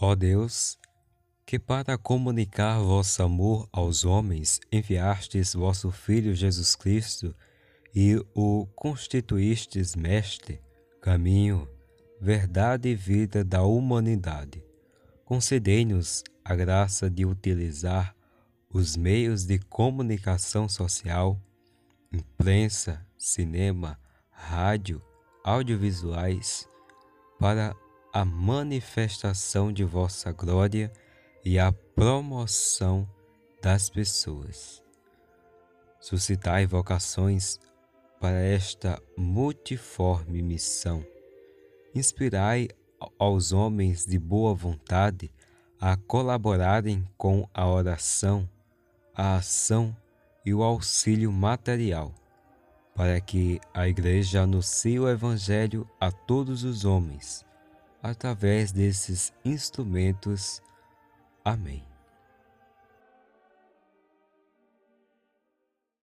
Ó Deus, que para comunicar vosso amor aos homens enviastes vosso Filho Jesus Cristo e o constituístes mestre, caminho, verdade e vida da humanidade. Concedei-nos a graça de utilizar os meios de comunicação social, imprensa, cinema, rádio, audiovisuais, para a manifestação de vossa glória e a promoção das pessoas. Suscitai vocações para esta multiforme missão. Inspirai aos homens de boa vontade a colaborarem com a oração, a ação e o auxílio material, para que a Igreja anuncie o Evangelho a todos os homens através desses instrumentos. Amém.